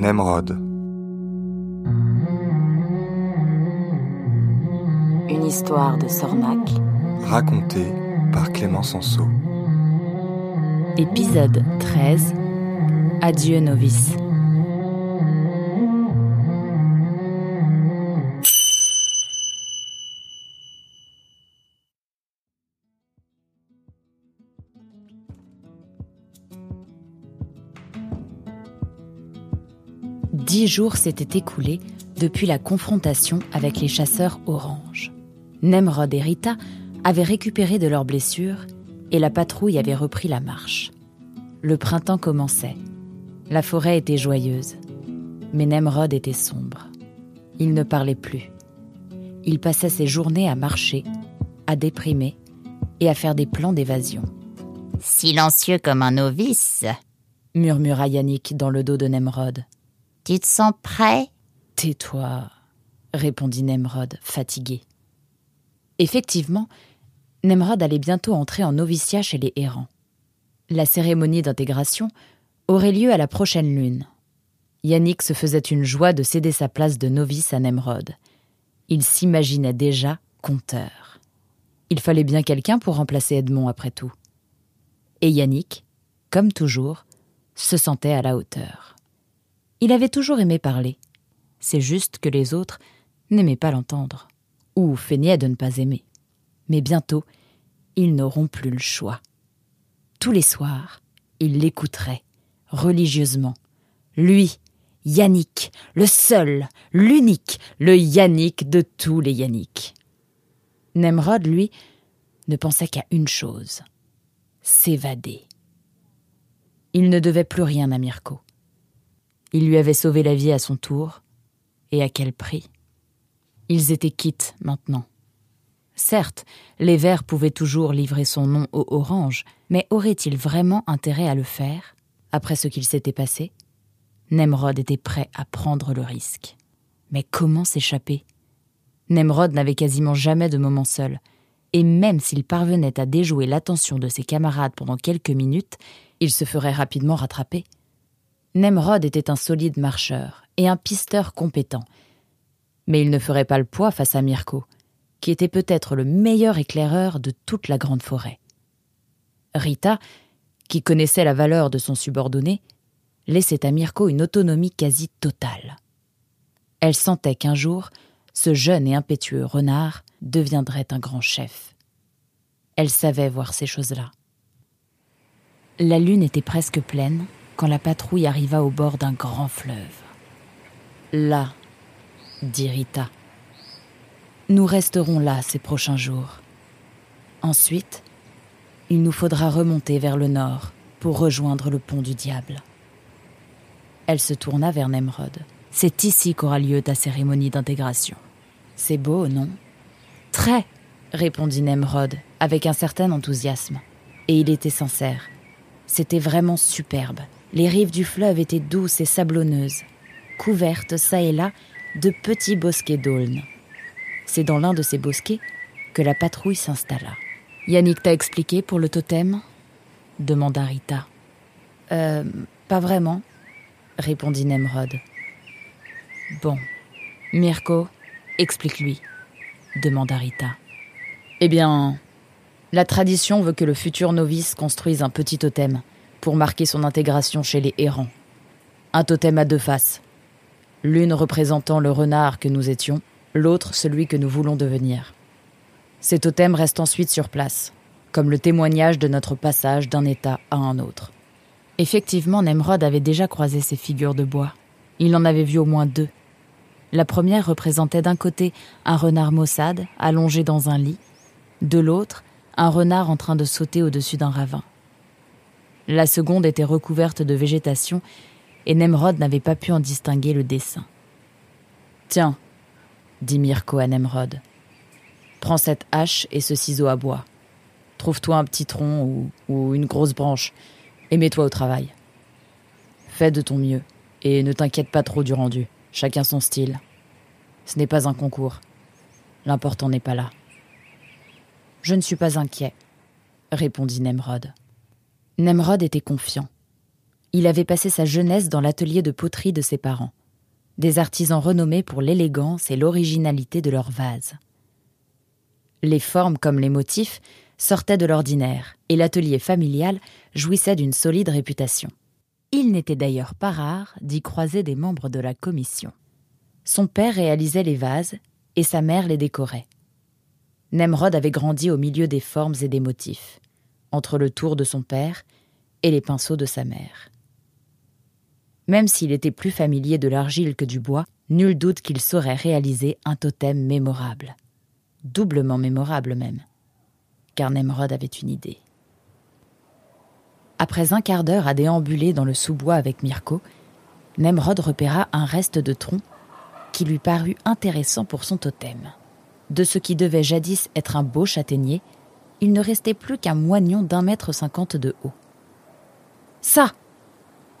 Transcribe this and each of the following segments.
Nemrod. Une histoire de Sornac. Racontée par Clément Sanso. Épisode 13. Adieu novice. Dix jours s'étaient écoulés depuis la confrontation avec les chasseurs orange. Nemrod et Rita avaient récupéré de leurs blessures et la patrouille avait repris la marche. Le printemps commençait. La forêt était joyeuse. Mais Nemrod était sombre. Il ne parlait plus. Il passait ses journées à marcher, à déprimer et à faire des plans d'évasion. Silencieux comme un novice, murmura Yannick dans le dos de Nemrod. Tu te sens prêt? Tais-toi, répondit Nemrod, fatigué. Effectivement, Nemrod allait bientôt entrer en noviciat chez les errants. La cérémonie d'intégration aurait lieu à la prochaine lune. Yannick se faisait une joie de céder sa place de novice à Nemrod. Il s'imaginait déjà conteur. Il fallait bien quelqu'un pour remplacer Edmond après tout. Et Yannick, comme toujours, se sentait à la hauteur. Il avait toujours aimé parler. C'est juste que les autres n'aimaient pas l'entendre, ou feignaient de ne pas aimer. Mais bientôt, ils n'auront plus le choix. Tous les soirs, ils l'écouteraient, religieusement. Lui, Yannick, le seul, l'unique, le Yannick de tous les Yannick. Nemrod, lui, ne pensait qu'à une chose s'évader. Il ne devait plus rien à Mirko. Il lui avait sauvé la vie à son tour, et à quel prix? Ils étaient quittes maintenant. Certes, les Verts pouvaient toujours livrer son nom au Orange, mais aurait-il vraiment intérêt à le faire, après ce qu'il s'était passé Nemrod était prêt à prendre le risque. Mais comment s'échapper? Nemrod n'avait quasiment jamais de moment seul, et même s'il parvenait à déjouer l'attention de ses camarades pendant quelques minutes, il se ferait rapidement rattraper. Nemrod était un solide marcheur et un pisteur compétent. Mais il ne ferait pas le poids face à Mirko, qui était peut-être le meilleur éclaireur de toute la grande forêt. Rita, qui connaissait la valeur de son subordonné, laissait à Mirko une autonomie quasi totale. Elle sentait qu'un jour, ce jeune et impétueux renard deviendrait un grand chef. Elle savait voir ces choses-là. La lune était presque pleine quand la patrouille arriva au bord d'un grand fleuve. Là, dit Rita. Nous resterons là ces prochains jours. Ensuite, il nous faudra remonter vers le nord pour rejoindre le pont du diable. Elle se tourna vers Nemrod. C'est ici qu'aura lieu ta cérémonie d'intégration. C'est beau, non? Très, répondit Nemrod avec un certain enthousiasme. Et il était sincère. C'était vraiment superbe. Les rives du fleuve étaient douces et sablonneuses, couvertes çà et là de petits bosquets d'aulnes. C'est dans l'un de ces bosquets que la patrouille s'installa. Yannick t'a expliqué pour le totem? demanda Rita. Euh, pas vraiment, répondit Nemrod. Bon. Mirko, explique-lui, demanda Rita. Eh bien, la tradition veut que le futur novice construise un petit totem pour marquer son intégration chez les errants. Un totem à deux faces. L'une représentant le renard que nous étions, l'autre celui que nous voulons devenir. Ces totems restent ensuite sur place, comme le témoignage de notre passage d'un état à un autre. Effectivement, Nemrod avait déjà croisé ces figures de bois. Il en avait vu au moins deux. La première représentait d'un côté un renard maussade allongé dans un lit, de l'autre un renard en train de sauter au-dessus d'un ravin. La seconde était recouverte de végétation et Nemrod n'avait pas pu en distinguer le dessin. Tiens, dit Mirko à Nemrod, prends cette hache et ce ciseau à bois. Trouve-toi un petit tronc ou, une grosse branche et mets-toi au travail. Fais de ton mieux et ne t'inquiète pas trop du rendu. Chacun son style. Ce n'est pas un concours. L'important n'est pas là. Je ne suis pas inquiet, répondit Nemrod. Nemrod était confiant. Il avait passé sa jeunesse dans l'atelier de poterie de ses parents, des artisans renommés pour l'élégance et l'originalité de leurs vases. Les formes comme les motifs sortaient de l'ordinaire, et l'atelier familial jouissait d'une solide réputation. Il n'était d'ailleurs pas rare d'y croiser des membres de la commission. Son père réalisait les vases et sa mère les décorait. Nemrod avait grandi au milieu des formes et des motifs, entre le tour de son père et les pinceaux de sa mère. Même s'il était plus familier de l'argile que du bois, nul doute qu'il saurait réaliser un totem mémorable. Doublement mémorable même. Car Nemrod avait une idée. Après un quart d'heure à déambuler dans le sous-bois avec Mirko, Nemrod repéra un reste de tronc qui lui parut intéressant pour son totem. De ce qui devait jadis être un beau châtaignier, il ne restait plus qu'un moignon d'un mètre cinquante de haut. Ça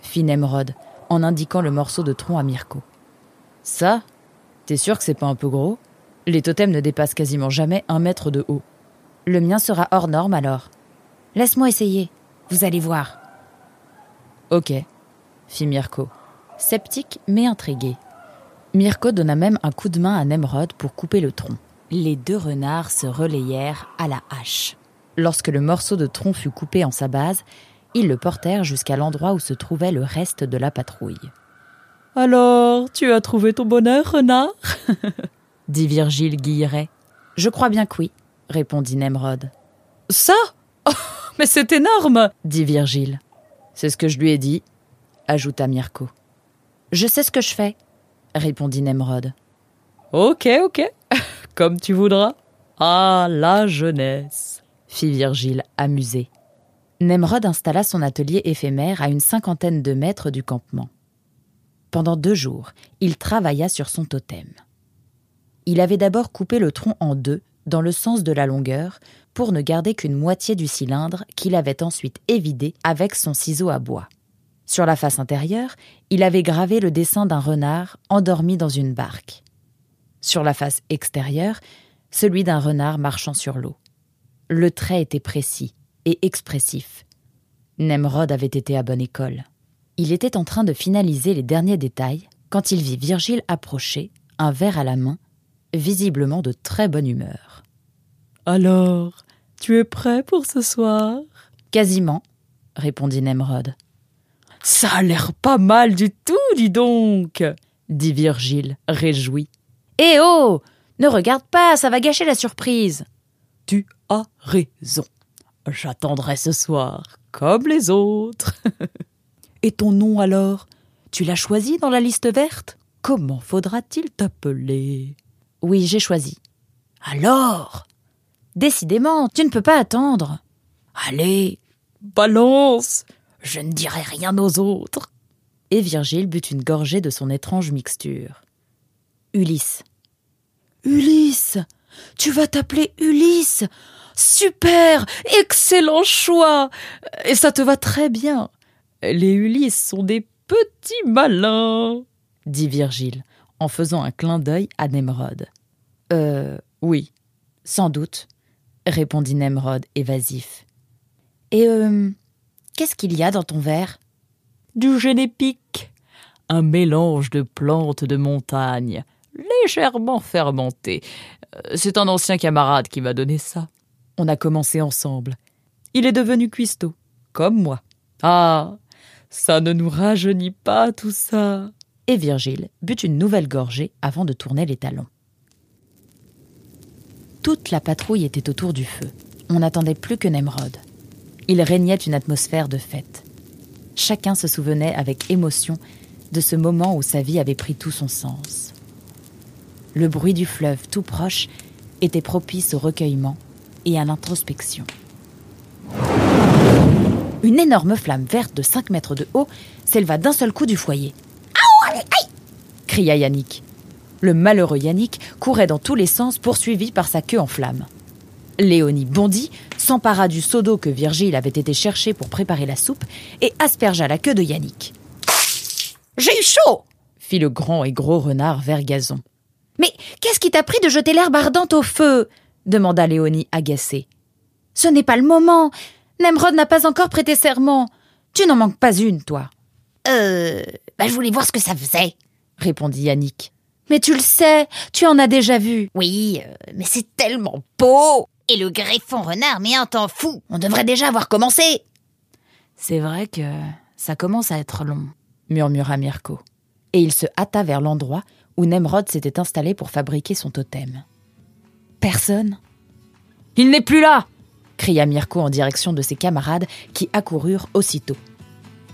fit Nemrod en indiquant le morceau de tronc à Mirko. Ça T'es sûr que c'est pas un peu gros? Les totems ne dépassent quasiment jamais un mètre de haut. Le mien sera hors norme alors. Laisse-moi essayer, vous allez voir. Ok, fit Mirko, sceptique mais intrigué. Mirko donna même un coup de main à Nemrod pour couper le tronc. Les deux renards se relayèrent à la hache. Lorsque le morceau de tronc fut coupé en sa base, ils le portèrent jusqu'à l'endroit où se trouvait le reste de la patrouille. Alors, tu as trouvé ton bonheur, renard? dit Virgile Guilleret. Je crois bien que oui, répondit Nemrod. Ça oh, Mais c'est énorme dit Virgile. C'est ce que je lui ai dit, ajouta Mirko. Je sais ce que je fais, répondit Nemrod. Ok, ok, comme tu voudras. Ah, la jeunesse fit Virgile, amusé. Nemrod installa son atelier éphémère à une cinquantaine de mètres du campement. Pendant deux jours, il travailla sur son totem. Il avait d'abord coupé le tronc en deux, dans le sens de la longueur, pour ne garder qu'une moitié du cylindre qu'il avait ensuite évidé avec son ciseau à bois. Sur la face intérieure, il avait gravé le dessin d'un renard endormi dans une barque. Sur la face extérieure, celui d'un renard marchant sur l'eau. Le trait était précis et expressif. Nemrod avait été à bonne école. Il était en train de finaliser les derniers détails quand il vit Virgile approcher, un verre à la main, visiblement de très bonne humeur. Alors, tu es prêt pour ce soir? Quasiment, répondit Nemrod. Ça a l'air pas mal du tout, dis donc dit Virgile, réjoui. Eh oh Ne regarde pas, ça va gâcher la surprise. Tu as raison. J'attendrai ce soir, comme les autres. Et ton nom alors? Tu l'as choisi dans la liste verte? Comment faudra-t-il t'appeler? Oui, j'ai choisi. Alors? Décidément, tu ne peux pas attendre. Allez, balance je ne dirai rien aux autres. Et Virgile but une gorgée de son étrange mixture. Ulysse. Ulysse Tu vas t'appeler Ulysse Super Excellent choix Et ça te va très bien. Les Ulysses sont des petits malins, dit Virgile, en faisant un clin d'œil à Nemrod. Euh, oui, sans doute, répondit Nemrod évasif. Et euh, Qu'est-ce qu'il y a dans ton verre? Du génépique, un mélange de plantes de montagne, légèrement fermenté. Euh, c'est un ancien camarade qui m'a donné ça. On a commencé ensemble. Il est devenu cuistot, comme moi. Ah, ça ne nous rajeunit pas tout ça. Et Virgile but une nouvelle gorgée avant de tourner les talons. Toute la patrouille était autour du feu. On n'attendait plus que Nemrod il régnait une atmosphère de fête. Chacun se souvenait avec émotion de ce moment où sa vie avait pris tout son sens. Le bruit du fleuve tout proche était propice au recueillement et à l'introspection. Une énorme flamme verte de 5 mètres de haut s'éleva d'un seul coup du foyer. Aïe cria Yannick. Le malheureux Yannick courait dans tous les sens poursuivi par sa queue en flamme. Léonie bondit, s'empara du seau d'eau que Virgile avait été chercher pour préparer la soupe et aspergea la queue de Yannick. J'ai eu chaud fit le grand et gros renard vert gazon. Mais qu'est-ce qui t'a pris de jeter l'herbe ardente au feu demanda Léonie agacée. Ce n'est pas le moment. Nemrod n'a pas encore prêté serment. Tu n'en manques pas une, toi. Euh. Bah, je voulais voir ce que ça faisait. répondit Yannick. Mais tu le sais, tu en as déjà vu. Oui, euh, mais c'est tellement beau Et le greffon renard met un temps fou On devrait déjà avoir commencé C'est vrai que ça commence à être long, murmura Mirko. Et il se hâta vers l'endroit où Nemrod s'était installé pour fabriquer son totem. Personne Il n'est plus là cria Mirko en direction de ses camarades qui accoururent aussitôt.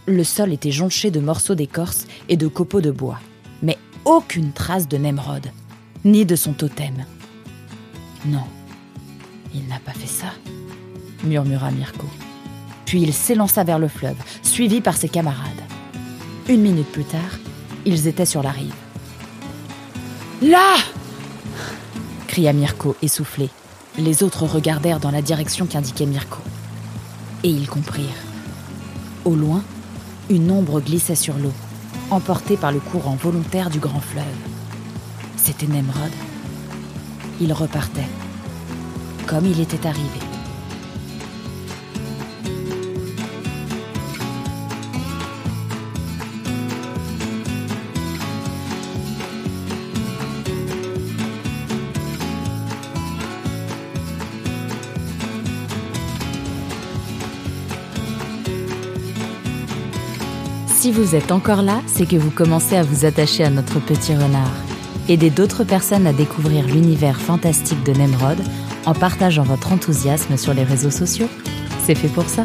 Le sol était jonché de morceaux d'écorce et de copeaux de bois, mais aucune trace de Nemrod, ni de son totem. Non, il n'a pas fait ça, murmura Mirko. Puis il s'élança vers le fleuve, suivi par ses camarades. Une minute plus tard, ils étaient sur la rive. Là cria Mirko, essoufflé. Les autres regardèrent dans la direction qu'indiquait Mirko. Et ils comprirent. Au loin, une ombre glissait sur l'eau, emportée par le courant volontaire du grand fleuve. C'était Nemrod. Il repartait, comme il était arrivé. Si vous êtes encore là, c'est que vous commencez à vous attacher à notre petit renard. Aidez d'autres personnes à découvrir l'univers fantastique de Nemrod en partageant votre enthousiasme sur les réseaux sociaux. C'est fait pour ça.